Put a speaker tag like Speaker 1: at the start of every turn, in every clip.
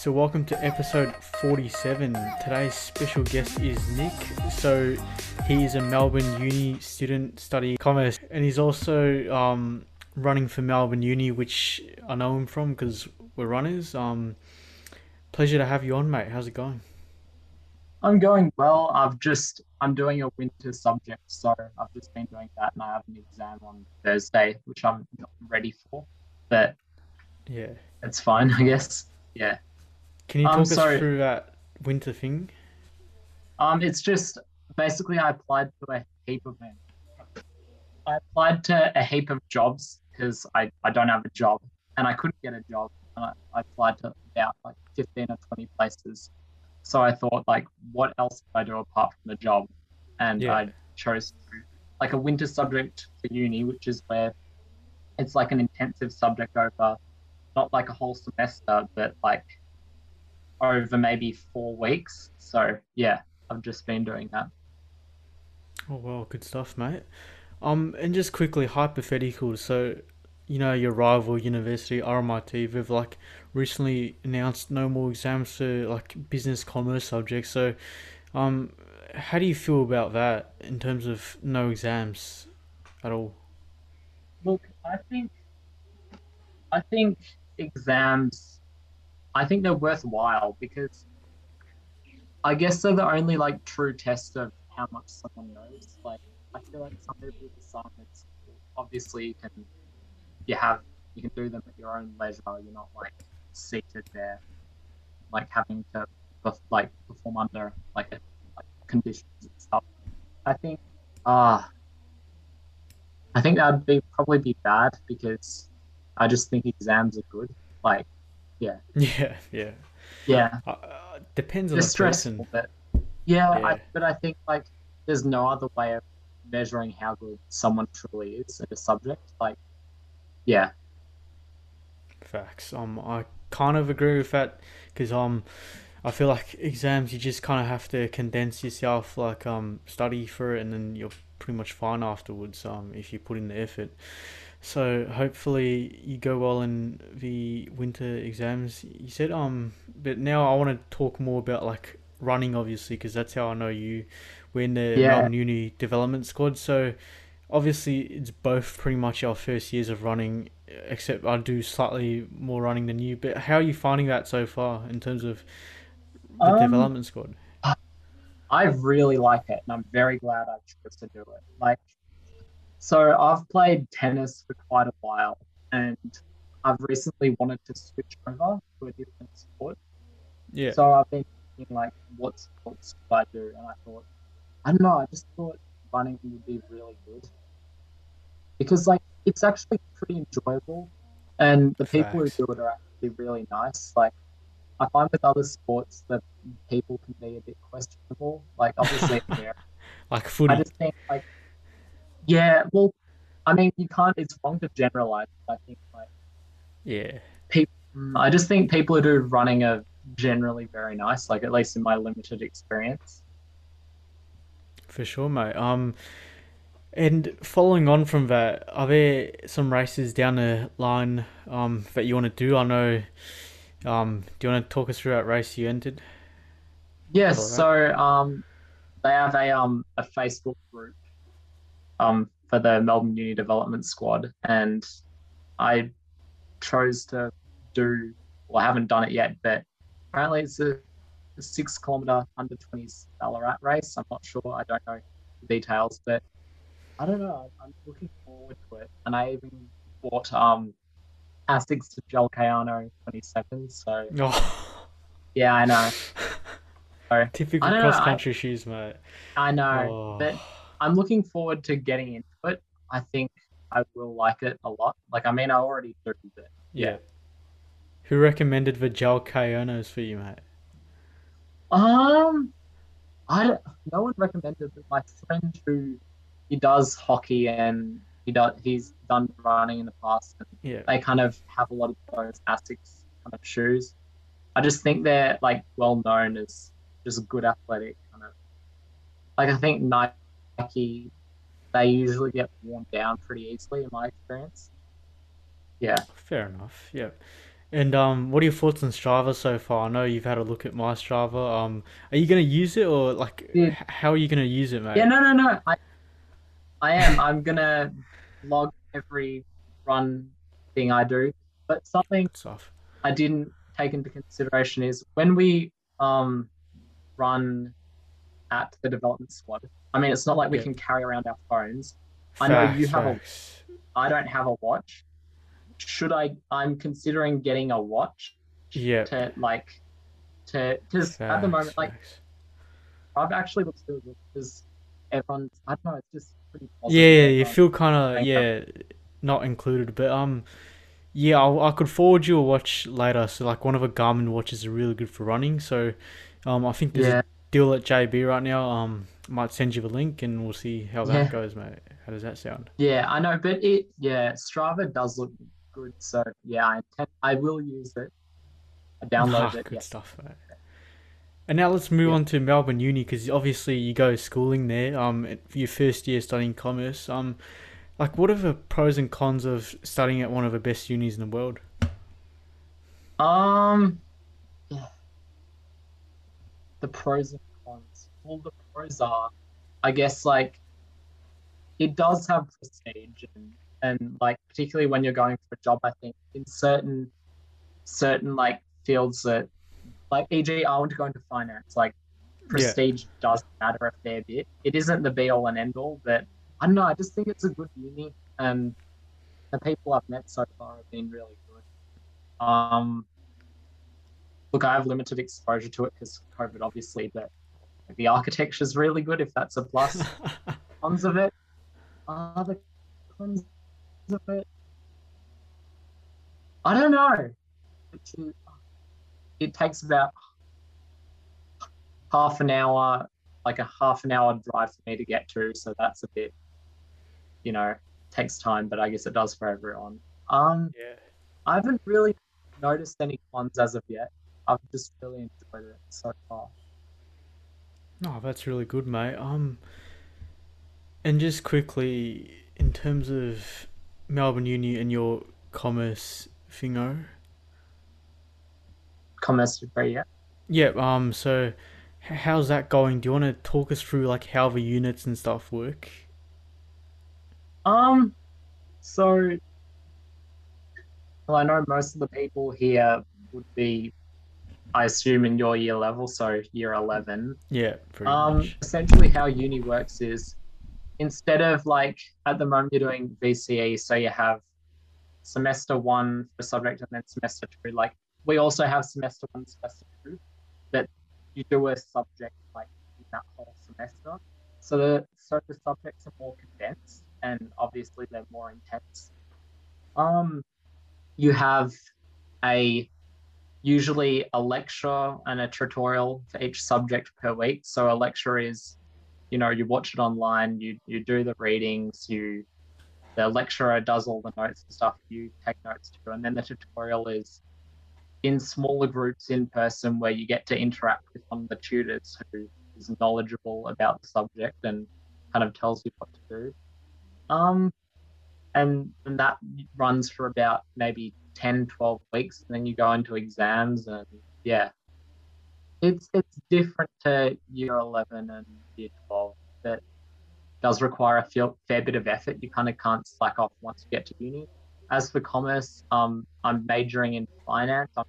Speaker 1: So, welcome to episode 47. Today's special guest is Nick. So, he is a Melbourne Uni student studying commerce, and he's also um, running for Melbourne Uni, which I know him from because we're runners. Um, pleasure to have you on, mate. How's it going?
Speaker 2: I'm going well. I've just I'm doing a winter subject, so I've just been doing that, and I have an exam on Thursday, which I'm not ready for, but
Speaker 1: Yeah.
Speaker 2: it's fine, I guess. Yeah.
Speaker 1: Can you
Speaker 2: Um,
Speaker 1: talk us through that winter thing?
Speaker 2: Um, it's just basically I applied to a heap of I applied to a heap of jobs because I, I don't have a job and I couldn't get a job and I, I applied to about like 15 or 20 places. So I thought like what else could I do apart from the job? And
Speaker 1: Yeah.
Speaker 2: I chose like a winter subject for uni, which is where it's like an intensive subject over not like a whole semester, but like over maybe four weeks. So yeah, I've just been doing that.
Speaker 1: Oh well, good stuff, mate. Um, and just quickly, hypothetical. So, you know, your rival university, RMIT, they've like recently announced no more exams for like business commerce subjects. So, um, how do you feel about that in terms of no exams at all?
Speaker 2: Look, I think I think exams I think they're worthwhile because I guess they're the only like true test of how much someone knows. Like I feel like some people people's assignments obviously you can you have you can do them at your own leisure. You're not like seated there like having to like perform under like, a, like conditions and stuff. I think uh I think that'd be probably be bad because I just think exams are good. Like,
Speaker 1: Yeah, yeah.
Speaker 2: yeah,
Speaker 1: Uh, uh, depends on
Speaker 2: they're
Speaker 1: the person.
Speaker 2: but yeah,
Speaker 1: Yeah.
Speaker 2: I, but I think like there's no other way of measuring how good someone truly is at a subject. Like, yeah,
Speaker 1: Facts. Um, I kind of agree with that because um, I feel like exams you just kind of have to condense yourself, like um, study for it, and then you're pretty much fine afterwards. Um, if you put in the effort. So hopefully you go well in the winter exams. You said um, but now I want to talk more about like running, obviously, because that's how I know you. We're in the
Speaker 2: Yeah.
Speaker 1: Melbourne Uni development squad, so obviously it's both pretty much our first years of running except I do slightly more running than you. But how are you finding that so far in terms of the
Speaker 2: Um,
Speaker 1: development squad?
Speaker 2: I really like it, and I'm very glad I chose to do it. Like, so I've played tennis for quite a while, and I've recently wanted to switch over to a different sport.
Speaker 1: Yeah,
Speaker 2: So I've been thinking like, what sports could I do? And I thought, I don't know, I just thought running would be really good because like it's actually pretty enjoyable, and the people who do it are actually really nice. Like I find with other sports that people can be a bit questionable. Like obviously, there,
Speaker 1: like footy.
Speaker 2: I just think like, yeah, well, I mean, you can't. It's wrong to generalize. I think like.
Speaker 1: Yeah,
Speaker 2: people. I just think people who do running are generally very nice, like at least in my limited experience.
Speaker 1: for sure, mate. Um, and following on from that, are there some races down the line um that you want to do? I know. Um, do you want to talk us through that race you entered?
Speaker 2: Yes,
Speaker 1: Alright.
Speaker 2: so um, they have a um a Facebook group um for the Melbourne Uni Development Squad, and I chose to do. Well, I haven't done it yet, but apparently it's a, a six kilometer under twenties Ballarat race. I'm not sure. I don't know the details, but I don't know. I'm looking forward to it, and I even bought um Asics to Kayano 20 seconds. So
Speaker 1: Oh,
Speaker 2: yeah, I know. Sorry.
Speaker 1: typical
Speaker 2: I don't know, I-
Speaker 1: cross country shoes, mate.
Speaker 2: I know,
Speaker 1: Oh.
Speaker 2: but I'm looking forward to getting into it. I think I will like it a lot. Like, I mean, I already do, but
Speaker 1: Yeah. Who recommended the gel Kayanos for you, mate?
Speaker 2: um, I don't, no one recommended but My friend who he does hockey and he does he's done running in the past. And
Speaker 1: Yeah.
Speaker 2: they kind of have a lot of those Asics kind of shoes. I just think they're like well known as just good athletic kind of. Like I think Nike, they usually get worn down pretty easily in my experience. Yeah,
Speaker 1: Fair enough. Yeah. And um, what are your thoughts on Strava so far? I know you've had a look at my Strava. Um, are you gonna use it or like,
Speaker 2: Yeah,
Speaker 1: how are you gonna use it, mate?
Speaker 2: yeah, no, no, no. I, I am. I'm gonna log every run thing I do. But something
Speaker 1: Good.
Speaker 2: I didn't take into consideration is when we um run at the development squad. I mean, it's not like we
Speaker 1: Yeah.
Speaker 2: can carry around our phones. I know you have a.
Speaker 1: facts.
Speaker 2: I don't have a watch. Should I? I'm considering getting a watch
Speaker 1: Yeah,
Speaker 2: to like to because at the moment, like
Speaker 1: facts.
Speaker 2: I've actually looked through it because everyone's. I don't know. It's just pretty
Speaker 1: Yeah, yeah, you feel kind of yeah, not included, but um, yeah, I, I could forward you a watch later. So like one of the Garmin watches are really good for running. So, um, I think there's a
Speaker 2: Yeah,
Speaker 1: deal at JB right now. Um, might send you the link and we'll see how that
Speaker 2: yeah,
Speaker 1: goes, mate. How does that sound?
Speaker 2: yeah. I know, but it. Yeah, Strava does look good. So yeah, I intend. I will use it. I downloaded
Speaker 1: Ah,
Speaker 2: it.
Speaker 1: good
Speaker 2: Yeah,
Speaker 1: stuff, mate. And now let's move
Speaker 2: yeah.
Speaker 1: on to Melbourne Uni because obviously you go schooling there. Um, for your first year studying commerce. Um, like what are the pros and cons of studying at one of the best unis in the world?
Speaker 2: Um, the pros and cons. All the pros are, I guess, like it does have prestige and and like particularly when you're going for a job, I think in certain certain like fields that like e.g. I want to go into finance, like
Speaker 1: Yeah.
Speaker 2: prestige does matter a fair bit. It isn't the be all and end all, but I don't know, I just think it's a good uni and the people I've met so far have been really good. Um look, I have limited exposure to it because COVID obviously, but the architecture is really good if that's a plus. Cons of it are the cons of it. I don't know. It takes about half an hour, like a half an hour drive for me to get to, so that's a bit, you know, takes time, but I guess it does for everyone. Um,
Speaker 1: Yeah.
Speaker 2: I haven't really noticed any cons as of yet. I've just really enjoyed it so far.
Speaker 1: No, that's really good, mate. Um, and just quickly, in terms of Melbourne Uni and your commerce thingo,
Speaker 2: Commerce degree, yeah.
Speaker 1: yeah. Um, so how's that going? Do you want to talk us through like how the units and stuff work?
Speaker 2: Um, so well, I know most of the people here would be, I assume, in your year level, so year 11.
Speaker 1: Yeah, pretty
Speaker 2: Um,
Speaker 1: much.
Speaker 2: essentially, how uni works is instead of like at the moment you're doing VCE, so you have semester one for subject and then semester two. Like we also have semester one, semester two, but you do a subject like that whole semester. So the so the subjects are more condensed and obviously they're more intense. Um, you have a usually a lecture and a tutorial for each subject per week. So a lecture is, you know, you watch it online, you you do the readings, you the lecturer does all the notes and stuff, you take notes too, and then the tutorial is in smaller groups in person where you get to interact with one of the tutors who is knowledgeable about the subject and kind of tells you what to do. Um, and, and that runs for about maybe 10 12 weeks and then you go into exams and yeah. It's it's different to year 11 and year 12 that does require a fair, fair bit of effort. You kind of can't slack off once you get to uni. As for commerce um i'm majoring in finance. I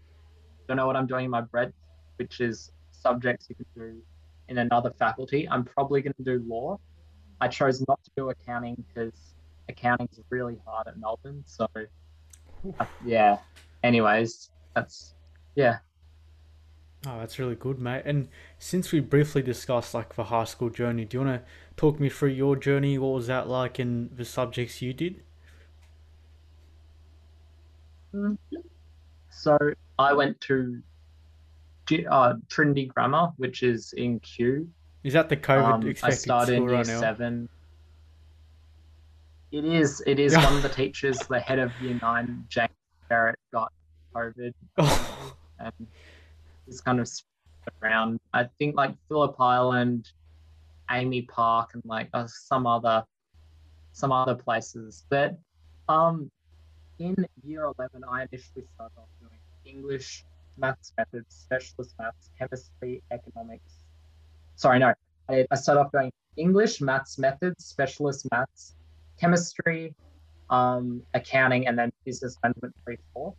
Speaker 2: don't know what i'm doing in my breadth which is subjects you can do in another faculty. I'm probably going to do law. I chose not to do accounting because accounting is really hard at melbourne so yeah. Anyways, that's yeah.
Speaker 1: Oh, that's really good, mate. And since we briefly discussed like the high school journey, do you want to talk me through your journey? What was that like in the subjects you did?
Speaker 2: Mm. So I went to uh, Trinity Grammar, which is in Kew.
Speaker 1: Is that the COVID
Speaker 2: Um, I started in year
Speaker 1: right now?
Speaker 2: It is. It is one of the teachers, the head of year nine, James Barrett, got COVID
Speaker 1: Oh,
Speaker 2: and he's kind of spread around. I think like Phillip Island, Amy Park, and like uh, some other some other places. But um, in year eleven, I initially started off doing English, maths methods, specialist maths, chemistry, economics. Sorry, no. I, I started off doing English, maths methods, specialist maths, chemistry, um, accounting, and then business management three four.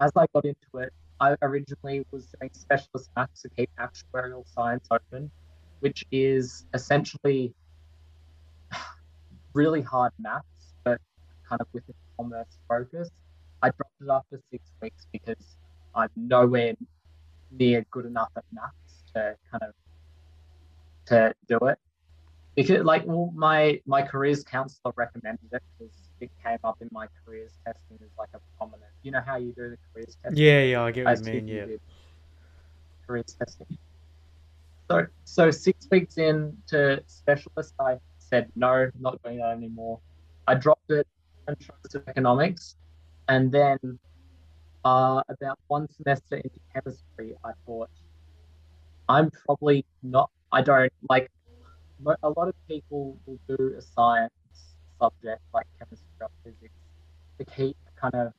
Speaker 2: As I got into it, I originally was doing specialist maths to keep actuarial science open, which is essentially really hard maths, but kind of with a commerce focus. I dropped it after six weeks because I'm nowhere near good enough at maths to kind of to do it. Because like well, my my careers counselor recommended it because it came up in my careers testing as like a prominent. You know how you do the careers testing.
Speaker 1: Yeah, yeah, I get what you mean. Yeah.
Speaker 2: Careers testing. So so six weeks in to specialist, I said no, not doing that anymore. I dropped it and chose to economics, and then uh, about one semester into chemistry, I thought I'm probably not. I don't like. A lot of people will do a science subject like chemistry or physics to keep kind of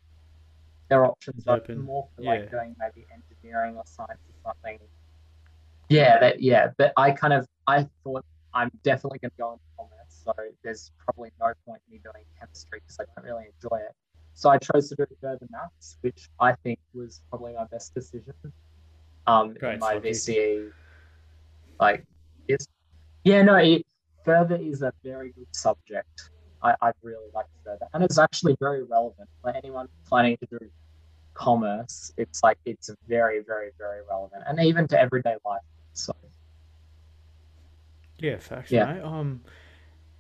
Speaker 2: their options open, open more for like doing maybe engineering or science or something. Yeah, that yeah. But I kind of I thought I'm definitely going to go into commerce, so there's probably no point in me doing chemistry because I don't really enjoy it. So I chose to do further maths, which I think was probably my best decision. Um, Great, in my VCE, like, yeah, no, it, further is a very good subject. I, I really like further, and it's actually very relevant for anyone planning to do commerce. It's like it's very, very, very relevant, and even to everyday life. So
Speaker 1: yeah, facts, yeah. Mate. Um,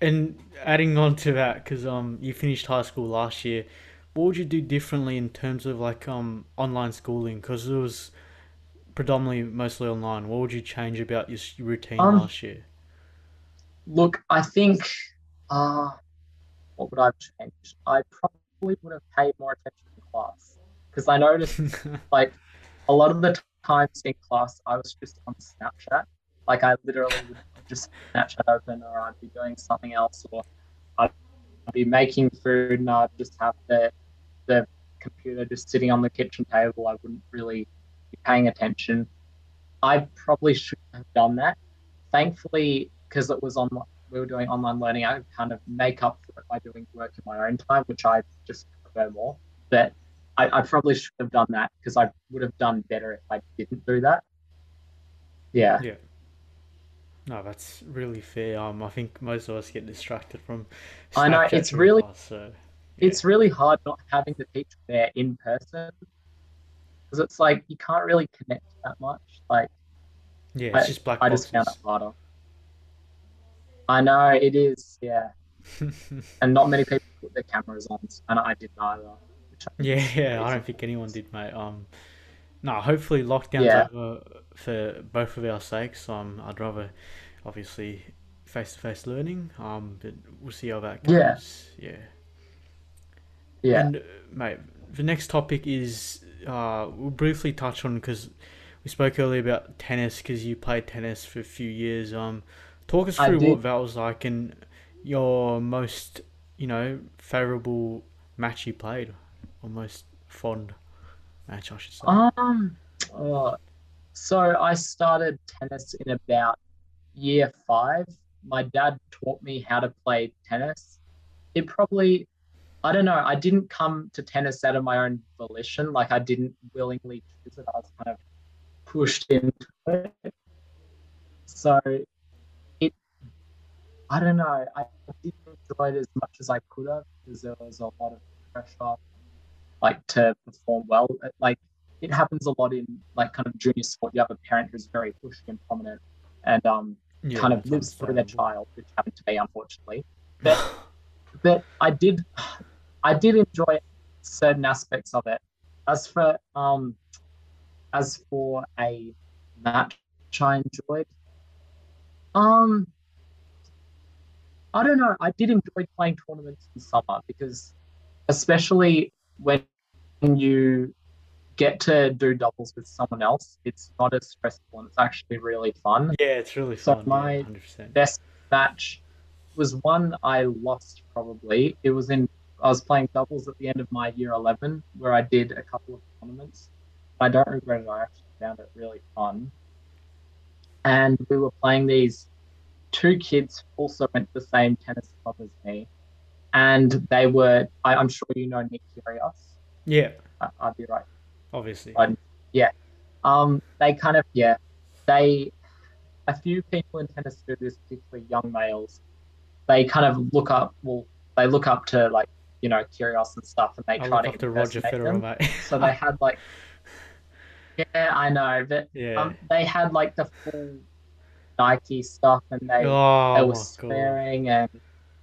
Speaker 1: and adding on to that, because um, you finished high school last year, what would you do differently in terms of like um online schooling? Because it was predominantly mostly online. What would you change about your routine um, last year?
Speaker 2: Look, I think, uh, what would I have changed? I probably would have paid more attention in class because I noticed like a lot of the times in class I was just on Snapchat. Like I literally would just Snapchat open, or I'd be doing something else, or I'd be making food, and I'd just have the the computer just sitting on the kitchen table. I wouldn't really be paying attention. I probably should have done that. Thankfully, because it was on, we were doing online learning. I kind of make up for it by doing work in my own time, which I just prefer more. But I, I probably should have done that because I would have done better if I didn't do that. Yeah.
Speaker 1: Yeah. No, that's really fair. Um, I think most of us get distracted from.
Speaker 2: Snapchat I know it's really, class, so, yeah. it's really hard not having the teacher there in person because it's like you can't really connect that much. Like,
Speaker 1: yeah, it's I, just black. I boxes. just found it harder.
Speaker 2: I know it is, yeah, and not many people put their cameras on, and I didn't either.
Speaker 1: Yeah, yeah, I don't think anyone did, mate. Um, no, hopefully lockdown's yeah. over for both of our sakes. Um, I'd rather obviously face to face learning. Um, but we'll see how that goes. Yeah. Yeah.
Speaker 2: Yeah.
Speaker 1: And mate, the next topic is uh, we'll briefly touch on because we spoke earlier about tennis because you played tennis for a few years. Um, talk us through what that was like and your most you know favorable match you played, or most fond match, I should say?
Speaker 2: Um, oh, so I started tennis in about year five. My dad taught me how to play tennis. It probably, I don't know, I didn't come to tennis out of my own volition. Like I didn't willingly choose it. I was kind of pushed into it. So I don't know, I didn't enjoy it as much as I could have because there was a lot of pressure like to perform well. Like it happens a lot in like kind of junior sport. You have a parent who's very pushy and prominent and um yeah, kind of lives through their child, which happened to me unfortunately. But but I did I did enjoy certain aspects of it. As for um as for a match I enjoyed, um I don't know. I did enjoy playing tournaments in summer because especially when you get to do doubles with someone else, it's not as stressful and it's actually really fun.
Speaker 1: Yeah, it's really so fun.
Speaker 2: my
Speaker 1: yeah,
Speaker 2: best match was one I lost probably. It was in I was playing doubles at the end of my year eleven where I did a couple of tournaments I don't regret it. I actually found it really fun. And we were playing these two kids also went to the same tennis club as me. And they were, I, I'm sure you know Nick Kyrgios.
Speaker 1: Yeah,
Speaker 2: I, I'd be right.
Speaker 1: obviously.
Speaker 2: Yeah, Um, they kind of, yeah, they, a few people in tennis do this, particularly young males. They kind of look up, well, they look up to like, you know, Kyrgios and stuff, and they
Speaker 1: I
Speaker 2: try to
Speaker 1: to Roger Federer, mate.
Speaker 2: So they had like, yeah, I know, but
Speaker 1: yeah.
Speaker 2: um, they had like the full Nike stuff, and they
Speaker 1: oh
Speaker 2: they were
Speaker 1: god.
Speaker 2: swearing, and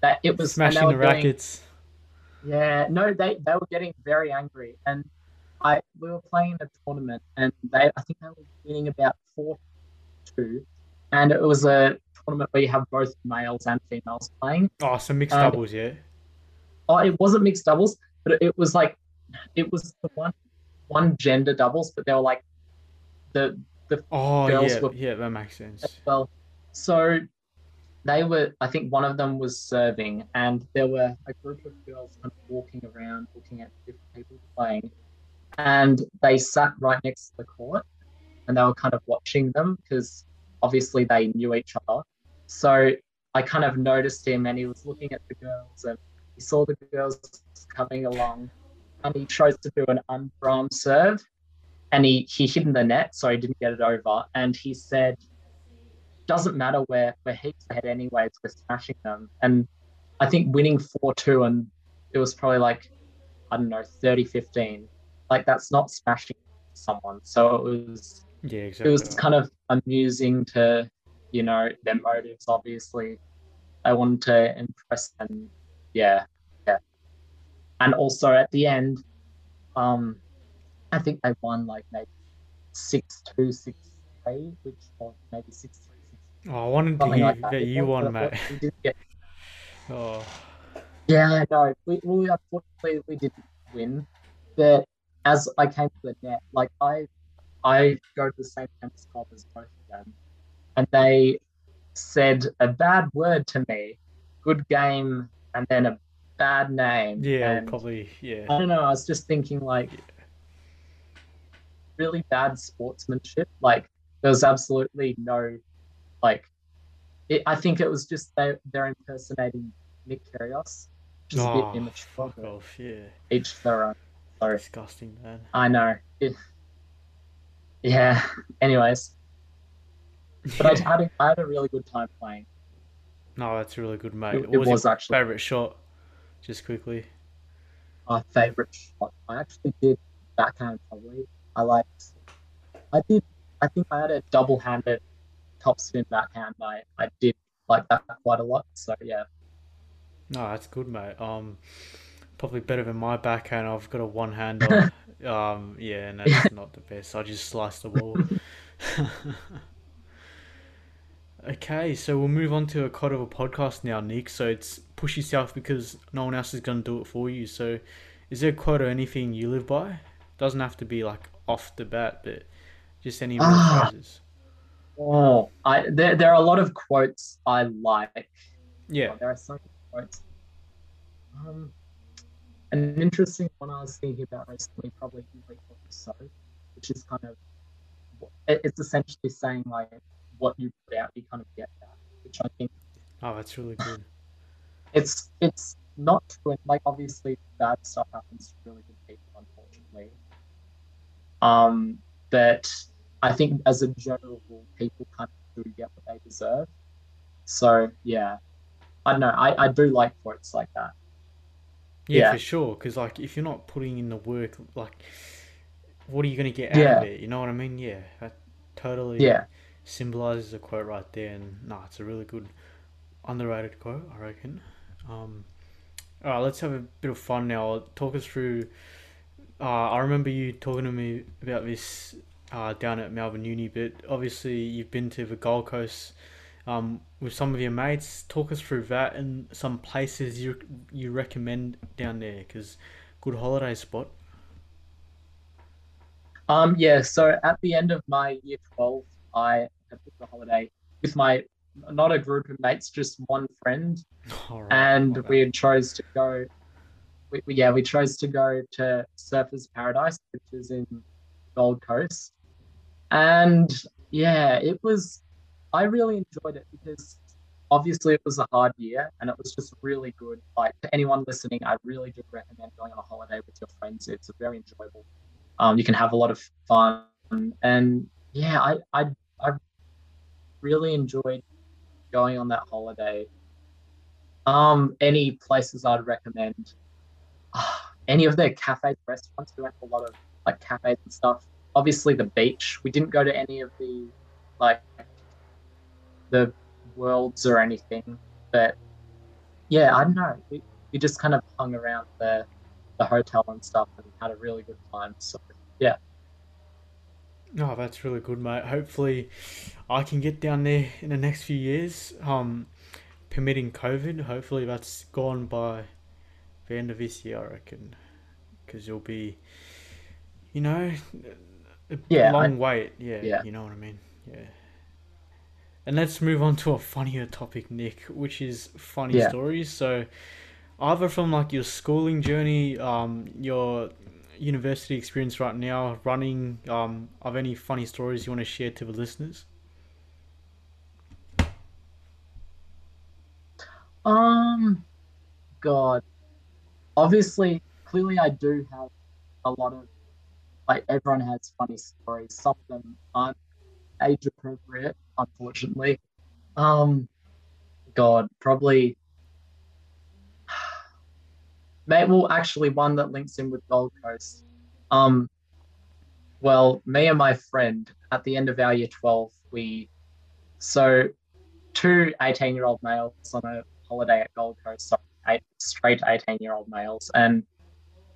Speaker 2: that it was
Speaker 1: Smashing the
Speaker 2: doing-
Speaker 1: rackets.
Speaker 2: yeah, no, they they were getting very angry, and I we were playing a tournament, and they I think they were winning about four two, and it was a tournament where you have both males and females playing.
Speaker 1: Oh, some mixed
Speaker 2: Um,
Speaker 1: doubles, yeah.
Speaker 2: Oh, it wasn't mixed doubles, but it was like it was the one one gender doubles, but they were like the
Speaker 1: Oh
Speaker 2: girls
Speaker 1: yeah,
Speaker 2: were-
Speaker 1: yeah, that makes sense.
Speaker 2: well. So they were, I think one of them was serving, and there were a group of girls kind of walking around looking at different people playing. And they sat right next to the court and they were kind of watching them because obviously they knew each other. So I kind of noticed him and he was looking at the girls and he saw the girls coming along and he chose to do an underarm serve and he, he hit in the net, so he didn't get it over. And he said, doesn't matter where we're heaps ahead anyways, we're smashing them. And I think winning 4 2 and it was probably like, I don't know, 30 15. Like that's not smashing someone. So it was
Speaker 1: Yeah,
Speaker 2: it was kind of amusing to, you know, their motives obviously. I wanted to impress and yeah, yeah. And also at the end, um, I think they won like maybe six two, six three, which or maybe six three, six
Speaker 1: Oh, I wanted to hear
Speaker 2: like that.
Speaker 1: you won, uh, mate.
Speaker 2: We didn't get,
Speaker 1: Oh,
Speaker 2: yeah, I know. We, we unfortunately we didn't win, but as I came to the net, like I, I go to the same tennis club as both of them, and they said a bad word to me, good game, and then a bad name.
Speaker 1: yeah,
Speaker 2: and
Speaker 1: probably, yeah.
Speaker 2: I don't know. I was just thinking like really bad sportsmanship. Like there was absolutely no like. It, I think it was just they they're impersonating Nick Kyrgios, which is a
Speaker 1: Oh,
Speaker 2: bit immature.
Speaker 1: fuck
Speaker 2: but
Speaker 1: off, yeah.
Speaker 2: Each their own. Sorry,
Speaker 1: Disgusting, man.
Speaker 2: I know. It, yeah. Anyways, but I had a, I had a really good time playing.
Speaker 1: no, that's a really good, mate.
Speaker 2: It,
Speaker 1: What
Speaker 2: it
Speaker 1: was,
Speaker 2: was actually
Speaker 1: favorite shot? Just quickly.
Speaker 2: my favorite shot. I actually did backhand volley. I like. I did. I think I had a double-handed topspin backhand. I I did like that quite a lot. So yeah.
Speaker 1: No, that's good, mate. Um, probably better than my backhand. I've got a one hander. um, yeah, and that's not the best. I just sliced the ball. okay, so we'll move on to a cut of a podcast now, Nick. So it's push yourself because no one else is gonna do it for you. So, is there a quote or anything you live by? Doesn't have to be like off the bat, but just any
Speaker 2: Ah.
Speaker 1: phrases.
Speaker 2: Oh, I there there are a lot of quotes I like.
Speaker 1: Yeah.
Speaker 2: There are some quotes. Um, an interesting one I was thinking about recently, probably so, which is kind of it's essentially saying like what you put out, you kind of get that, which I think
Speaker 1: Oh, that's really good.
Speaker 2: it's it's not true. Like obviously, bad stuff happens to really good people. Um, but I think as a general rule, people kind of do get what they deserve. So yeah, I don't know. I, I do like quotes like that.
Speaker 1: Yeah,
Speaker 2: Yeah.
Speaker 1: for sure. Because like, if you're not putting in the work, like, what are you gonna get out
Speaker 2: Yeah.
Speaker 1: of it? You know what I mean? Yeah, that totally
Speaker 2: Yeah,
Speaker 1: symbolizes a quote right there. And nah, it's a really good, underrated quote, I reckon. Um, all right, let's have a bit of fun now. Talk us through. Uh, I remember you talking to me about this uh, down at Melbourne Uni, but obviously you've been to the Gold Coast um, with some of your mates. Talk us through that and some places you you recommend down there, because good holiday spot.
Speaker 2: Um, yeah, so at the end of my year 12, I had booked a holiday with my, not a group of mates, just one friend.
Speaker 1: Right,
Speaker 2: and we had chose to go, we, we- yeah, we chose to go to Surfers Paradise, which is in Gold Coast. And yeah, it was, I really enjoyed it because obviously it was a hard year and it was just really good. Like to anyone listening, I really do recommend going on a holiday with your friends. It's very enjoyable. Um, you can have a lot of fun. And yeah, I, I, I really enjoyed going on that holiday. Um, any places I'd recommend? Uh, any of their cafes, restaurants. We went to a lot of like cafes and stuff. Obviously, the beach. We didn't go to any of the like the worlds or anything, but yeah, I don't know. We, we just kind of hung around the the hotel and stuff and had a really good time. So yeah.
Speaker 1: Oh, that's really good, mate. Hopefully, I can get down there in the next few years. Um, permitting COVID. Hopefully, that's gone by the end of this year. I reckon, because you'll be, you know, a
Speaker 2: Yeah,
Speaker 1: long
Speaker 2: I,
Speaker 1: wait. Yeah,
Speaker 2: yeah.
Speaker 1: you know what I mean. Yeah. And let's move on to a funnier topic, Nick, which is funny
Speaker 2: Yeah.
Speaker 1: stories. So, either from like your schooling journey, um, your university experience right now, running, um, of any funny stories you want to share to the listeners?
Speaker 2: Um, God, obviously, clearly, I do have a lot of like everyone has funny stories. Some of them aren't age appropriate, unfortunately. Um, God, probably. Mate, well, actually, one that links in with Gold Coast. Um, well, me and my friend at the end of our year 12, we so two 18 year old males on a holiday at Gold Coast, so straight 18 year old males. And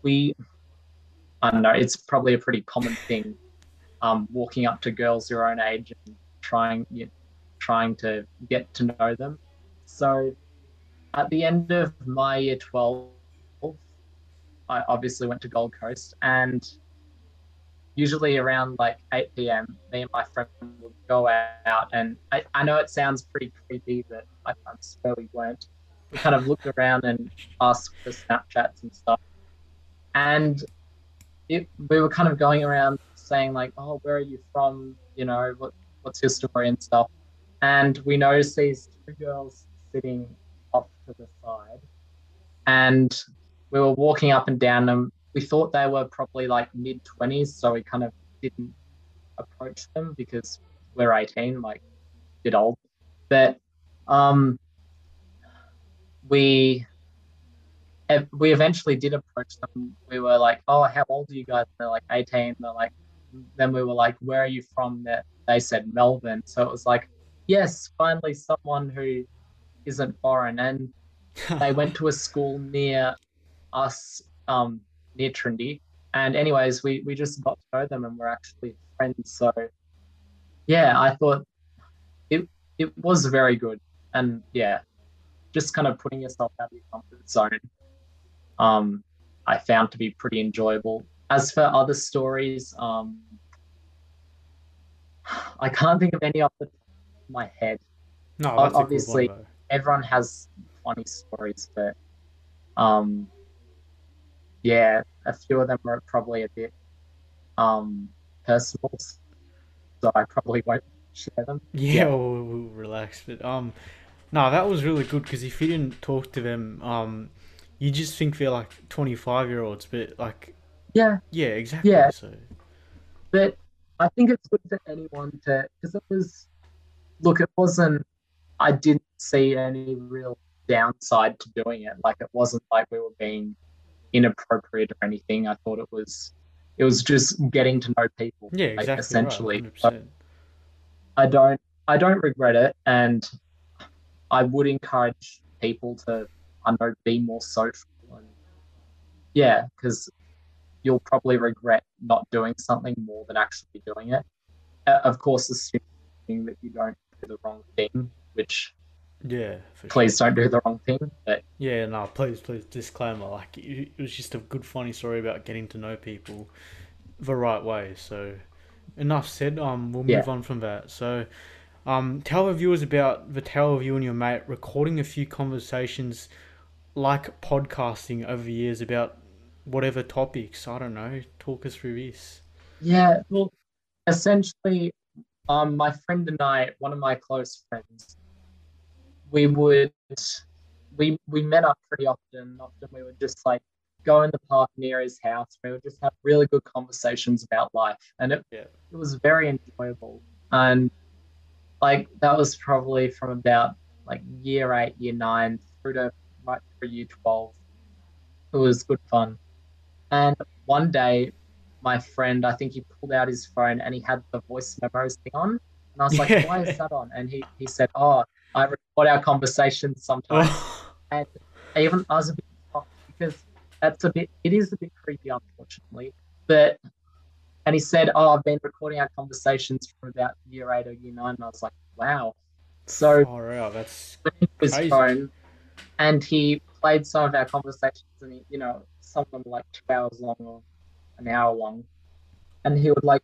Speaker 2: we, I don't know, it's probably a pretty common thing um, walking up to girls your own age and trying, you know, trying to get to know them. So at the end of my year 12, I obviously went to Gold Coast and usually around like 8 p.m., me and my friend would go out. And I, I know it sounds pretty creepy, but I, I'm weren't. We kind of looked around and asked for Snapchats and stuff. And it, we were kind of going around saying, like, oh, where are you from? You know, what, what's your story and stuff. And we noticed these two girls sitting off to the side. And we were walking up and down them we thought they were probably like mid 20s, so we kind of didn't approach them because we're 18, like bit old. But um, we we eventually did approach them. We were like, "Oh, how old are you guys?" And they're like 18. They're like, then we were like, "Where are you from?" That they said Melbourne. So it was like, yes, finally someone who isn't foreign. And they went to a school near us um, near Trinity. And anyways, we we just got to know them and we're actually friends. So yeah, I thought it it was very good. And yeah, just kind of putting yourself out of your comfort zone, um, I found to be pretty enjoyable. As for other stories, um, I can't think of any off the top of my head.
Speaker 1: No,
Speaker 2: Ob-
Speaker 1: that's a good one
Speaker 2: obviously- Everyone has funny stories, but um, yeah, a few of them are probably a bit um personal, so I probably won't share them.
Speaker 1: Yeah,
Speaker 2: Yeah.
Speaker 1: we'll, we'll relax. But um, no, that was really good because if you didn't talk to them, um, you just think they're like twenty five year olds. But like,
Speaker 2: Yeah,
Speaker 1: yeah, exactly.
Speaker 2: Yeah.
Speaker 1: So
Speaker 2: but I think it's good for anyone to because it was look, it wasn't I didn't see any real downside to doing it. Like it wasn't like we were being inappropriate or anything. I thought it was it was just getting to know people.
Speaker 1: yeah,
Speaker 2: like,
Speaker 1: exactly.
Speaker 2: essentially.
Speaker 1: right,
Speaker 2: I don't I don't regret it and I would encourage people to I know be more social and yeah, because you'll probably regret not doing something more than actually doing it. Uh, of course, assuming that you don't do the wrong thing, which
Speaker 1: Yeah, for sure.
Speaker 2: please don't do the wrong thing. But
Speaker 1: Yeah, no, please, please, disclaimer. Like, it, it was just a good, funny story about getting to know people the right way. So, enough said. Um, we'll
Speaker 2: Yeah.
Speaker 1: move on from that. So, um, tell the viewers about the tale of you and your mate recording a few conversations, like podcasting over the years about whatever topics. I don't know. Talk us through this.
Speaker 2: Yeah, well, essentially, um, my friend and I, one of my close friends, we would we we met up pretty often. Often we would just like go in the park near his house. We would just have really good conversations about life, and it
Speaker 1: Yeah.
Speaker 2: it was very enjoyable. And like that was probably from about like year eight, year nine through to right through year twelve. It was good fun. And one day, my friend, I think he pulled out his phone and he had the voice memos thing on. And I was like, why is that on? And he, he said, oh, I record our conversations sometimes.
Speaker 1: Oh,
Speaker 2: And even I was a bit shocked because that's a bit, it is a bit creepy, unfortunately. But, and he said, oh, I've been recording our conversations from about year eight or year nine. And I was like, wow. So
Speaker 1: far out. That's
Speaker 2: his
Speaker 1: Crazy.
Speaker 2: phone and he played some of our conversations and he, you know, some of them were like two hours long or an hour long. And he would like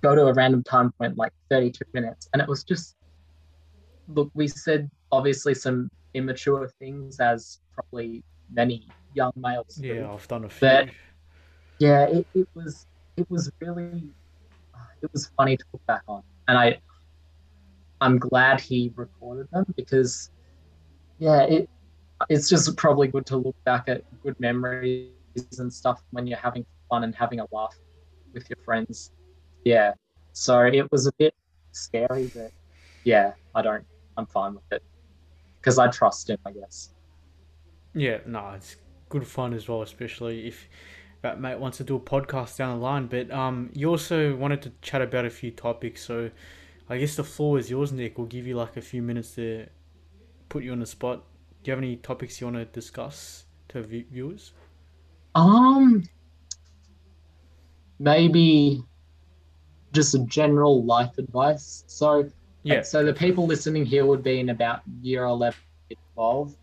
Speaker 2: go to a random time point, like 32 minutes. And it was just, look, we said obviously some immature things as probably many young males do.
Speaker 1: yeah. I've done a few.
Speaker 2: But- Yeah, it, it was, it was really, it was funny to look back on. And I, I'm glad he recorded them because, yeah, it, it's just probably good to look back at good memories and stuff when you're having fun and having a laugh with your friends. Yeah. So it was a bit scary, but yeah, I don't, I'm fine with it because I trust him, I guess.
Speaker 1: Yeah, no, it's good fun as well, especially if that mate wants to do a podcast down the line. But um, you also wanted to chat about a few topics, so I guess the floor is yours, Nick. We'll give you like a few minutes to put you on the spot. Do you have any topics you want to discuss to vi- viewers?
Speaker 2: Um, maybe just a general life advice. So,
Speaker 1: Yeah,
Speaker 2: so the people listening here would be in about year 11, year 12.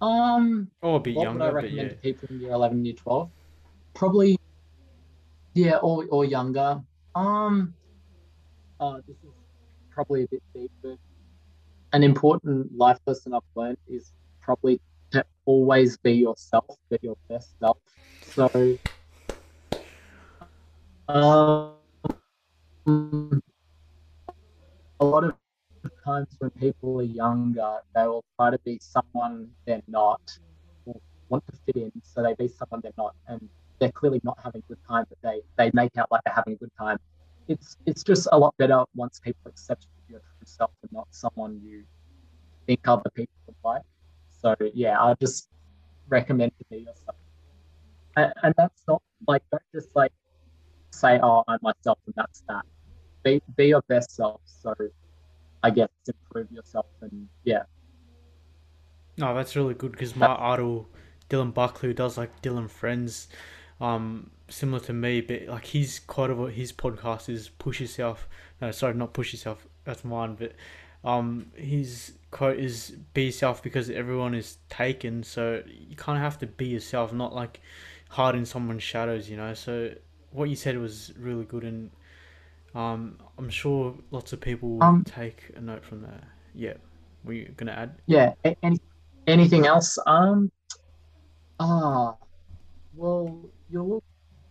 Speaker 2: Um,
Speaker 1: or a bit
Speaker 2: what
Speaker 1: younger,
Speaker 2: would I
Speaker 1: but
Speaker 2: recommend
Speaker 1: yeah.
Speaker 2: to people in year 11, year 12? Probably, yeah, or, or younger. Um, uh, this is probably a bit deep, but an important life lesson I've learned is probably to always be yourself, be your best self. So, um, a lot of times when people are younger, they will try to be someone they're not, or want to fit in, so they be someone they're not, and they're clearly not having a good time, but they they make out like they're having a good time. It's it's just a lot better once people accept your true self and not someone you think other people would like. So yeah, I just recommend to be yourself, and, and that's not like don't just like say oh I'm myself and that's that. Be be your best self. So I guess improve yourself and yeah.
Speaker 1: No, that's really good because my idol, Dylan Buckley, does like Dylan Friends, um, similar to me, but like he's quite of his podcast is push yourself. No, sorry, not push yourself. That's mine, but um, his quote is be yourself because everyone is taken. So you kind of have to be yourself, not like hide in someone's shadows, you know. So what you said was really good, and um, I'm sure lots of people will
Speaker 2: Um,
Speaker 1: take a note from that. Yeah, were you gonna add?
Speaker 2: Yeah. Any, anything else? Um. Ah. Well, you look.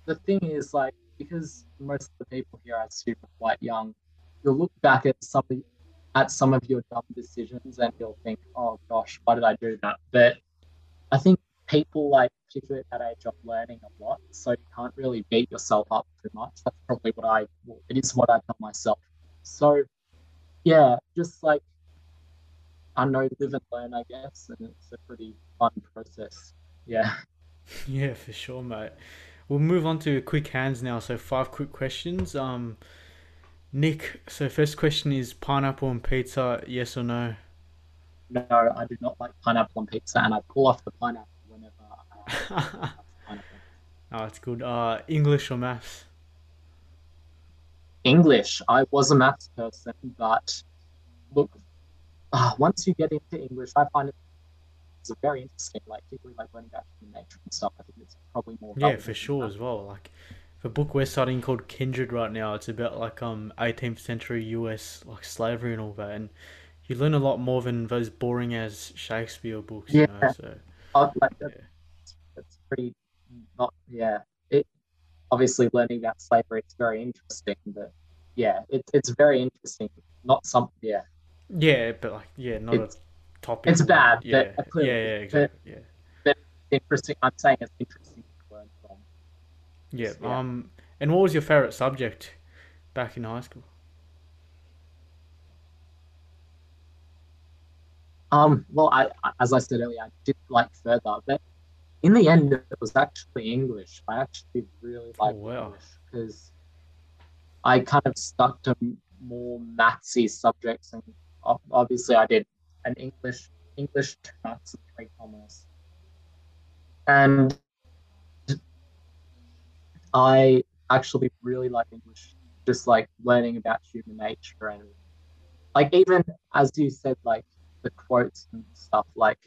Speaker 2: The thing is, like, because most of the people here, are super quite young, you'll look back at some of, at some of your dumb decisions and you'll think, "Oh gosh, why did I do that?" But I think people, like, particularly at that age, are learning a lot, so you can't really beat yourself up too much. That's probably what I. Well, it is what I tell myself. So, yeah, just like I know live and learn, I guess, and it's a pretty fun process. Yeah.
Speaker 1: Yeah, for sure, mate. We'll move on to quick hands now. So five quick questions. Um, Nick. So first question is pineapple on pizza, yes or no?
Speaker 2: No, I do not like pineapple on pizza, and I pull off the pineapple whenever I have pineapple.
Speaker 1: Oh, it's good. Uh, English or maths?
Speaker 2: English. I was a maths person, but look, uh, once you get into English, I find it it's very interesting. Like particularly like learning about human nature and stuff. I think it's probably more.
Speaker 1: Yeah, for sure as well. Like the book we're studying called Kindred right now. It's about like um 18th century U.S. like slavery and all that, and you learn a lot more than those boring as Shakespeare books. You know,
Speaker 2: Yeah.
Speaker 1: so
Speaker 2: like
Speaker 1: yeah.
Speaker 2: Pretty not. Yeah. It obviously learning about slavery is very interesting, but yeah, it's it's very interesting. Not something yeah,
Speaker 1: Yeah, but like yeah, not
Speaker 2: It's-
Speaker 1: a topic.
Speaker 2: it's bad,
Speaker 1: Yeah,
Speaker 2: but
Speaker 1: yeah,
Speaker 2: clearly-
Speaker 1: yeah, exactly. Yeah,
Speaker 2: interesting. I'm saying it's interesting to learn from.
Speaker 1: yeah.
Speaker 2: Yeah.
Speaker 1: Um, and what was your favorite subject back in high school?
Speaker 2: Um, well, I I- as I said earlier, I did like further, but in the end, it was actually English. I actually really oh, liked
Speaker 1: wow.
Speaker 2: English because I kind of stuck to more mathsy subjects, and obviously, I did an English, English, maths, and three commerce, and I actually really like English, just like learning about human nature and like even as you said, like the quotes and stuff, like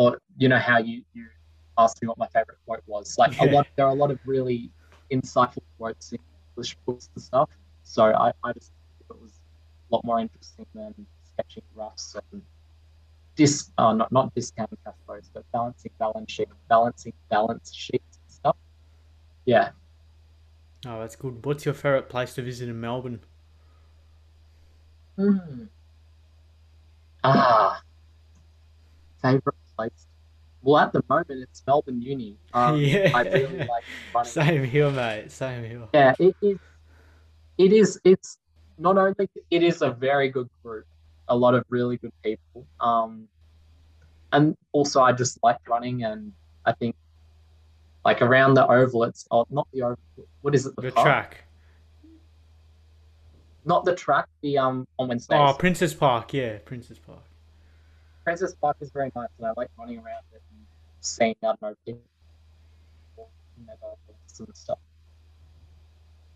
Speaker 2: or you know how you you asked me what my favorite quote was. Like a
Speaker 1: Yeah.
Speaker 2: lot, there are a lot of really insightful quotes in English books and stuff. So I, I just it was a lot more interesting than sketching roughs and dis uh, not not discounting cash flows, but balancing balance sheet, balancing balance sheets and stuff. Yeah.
Speaker 1: Oh, that's good. What's your favorite place to visit in Melbourne?
Speaker 2: Hmm. Ah, favorite place. Well, at the moment, it's Melbourne Uni. Um,
Speaker 1: Yeah.
Speaker 2: I really like running.
Speaker 1: Same here, mate. Same here.
Speaker 2: Yeah, it is. It is. It's not only. It is a very good group. A lot of really good people. Um, and also I just like running, and I think, like around the oval, it's oh, not the oval. What is it?
Speaker 1: The
Speaker 2: park?
Speaker 1: track.
Speaker 2: Not the track. The um on Wednesdays.
Speaker 1: Oh, Princes Park. Yeah, Princes Park.
Speaker 2: Princes Park is very nice, and I like running around it and seeing know people, and stuff.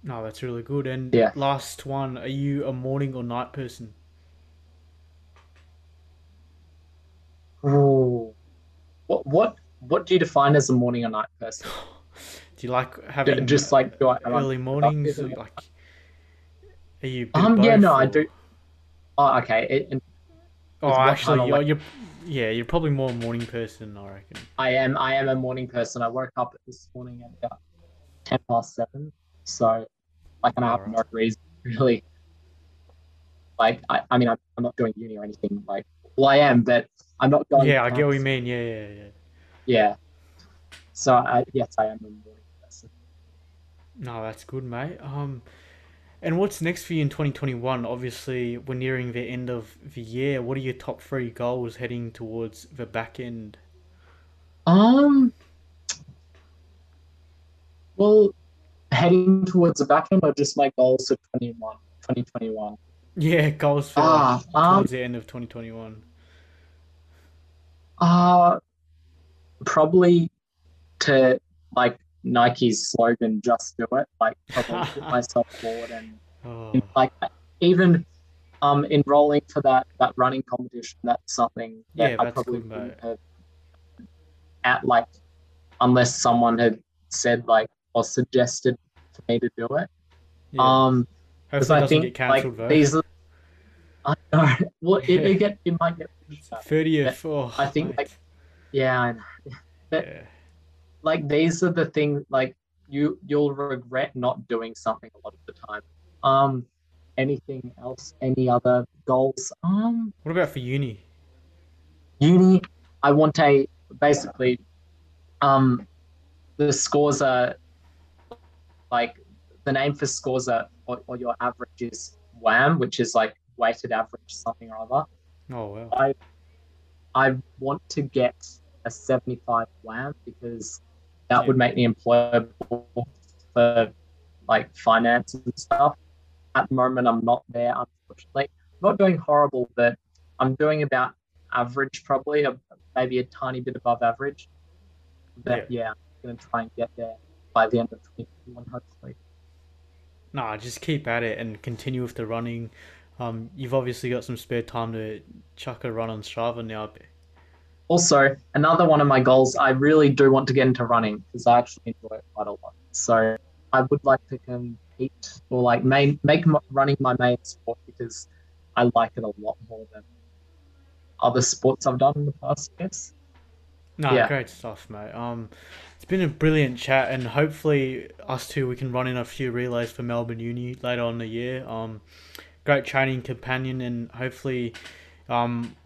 Speaker 1: No, that's really good. And
Speaker 2: Yeah.
Speaker 1: last one, are you a morning or night person?
Speaker 2: Ooh. What what what do you define as a morning or night person?
Speaker 1: Do you like having
Speaker 2: just like do I,
Speaker 1: early mornings? Or like, are you?
Speaker 2: Um, yeah, no, I do. Oh, okay. It, and
Speaker 1: Oh, actually, you're, you're, yeah, you're probably more a morning person, I reckon.
Speaker 2: I am I am a morning person. I woke up this morning at about ten past seven, so like, and I have no reason really. Like, I, I mean, I'm, I'm not doing uni or anything. Like, well, I am, but I'm not going.
Speaker 1: Yeah, I get what you mean. Yeah, yeah, yeah.
Speaker 2: Yeah. So I yes, I am a morning person.
Speaker 1: No, that's good, mate. Um, and what's next for you in 2021? Obviously, we're nearing the end of the year. What are your top three goals heading towards the back end?
Speaker 2: Um. Well, heading towards the back end or just my goals for 21, 2021?
Speaker 1: Yeah, goals for
Speaker 2: Ah, um,
Speaker 1: towards the end of 2021.
Speaker 2: uh, probably to like Nike's slogan, just do it. Like, probably put myself forward and
Speaker 1: Oh,
Speaker 2: like even um enrolling for that that running competition. That's something that
Speaker 1: Yeah,
Speaker 2: I probably
Speaker 1: good,
Speaker 2: wouldn't have at like unless someone had said like or suggested for me to do it.
Speaker 1: yeah.
Speaker 2: Um, because I think like
Speaker 1: though.
Speaker 2: these are. I know. Well, it, it get it might get.
Speaker 1: 30th. Oh,
Speaker 2: I think,
Speaker 1: mate.
Speaker 2: like, Yeah, I know. but-
Speaker 1: yeah.
Speaker 2: Like these are the things like you you'll regret not doing something a lot of the time. Um, anything else? Any other goals? Um,
Speaker 1: What about for uni?
Speaker 2: uni. I want a basically. Um, the scores are like the name for scores are or, or your average is WAM, which is like weighted average something or other.
Speaker 1: Oh well.
Speaker 2: I I want to get a 75 WAM because that
Speaker 1: Yeah.
Speaker 2: would make me employable for like finance and stuff. At the moment, I'm not there, unfortunately. I'm not doing horrible, but I'm doing about average, probably, a, maybe a tiny bit above average. But yeah, I'm going to try and get there by the end of 2021, hopefully.
Speaker 1: Nah, just keep at it and continue with the running. Um, you've obviously got some spare time to chuck a run on Strava now.
Speaker 2: Also, another one of my goals, I really do want to get into running because I actually enjoy it quite a lot. So I would like to compete or like main, make running my main sport because I like it a lot more than other sports I've done in the past. Yes.
Speaker 1: No,
Speaker 2: Yeah.
Speaker 1: great stuff, mate. Um, it's been a brilliant chat, and hopefully us two we can run in a few relays for Melbourne Uni later on in the year. Um, great training companion, and hopefully, um,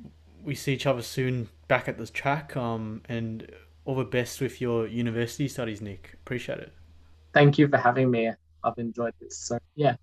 Speaker 1: we see each other soon back at this track um, and all the best with your university studies, Nick. Appreciate it.
Speaker 2: Thank you for having me. I've enjoyed this. So, yeah.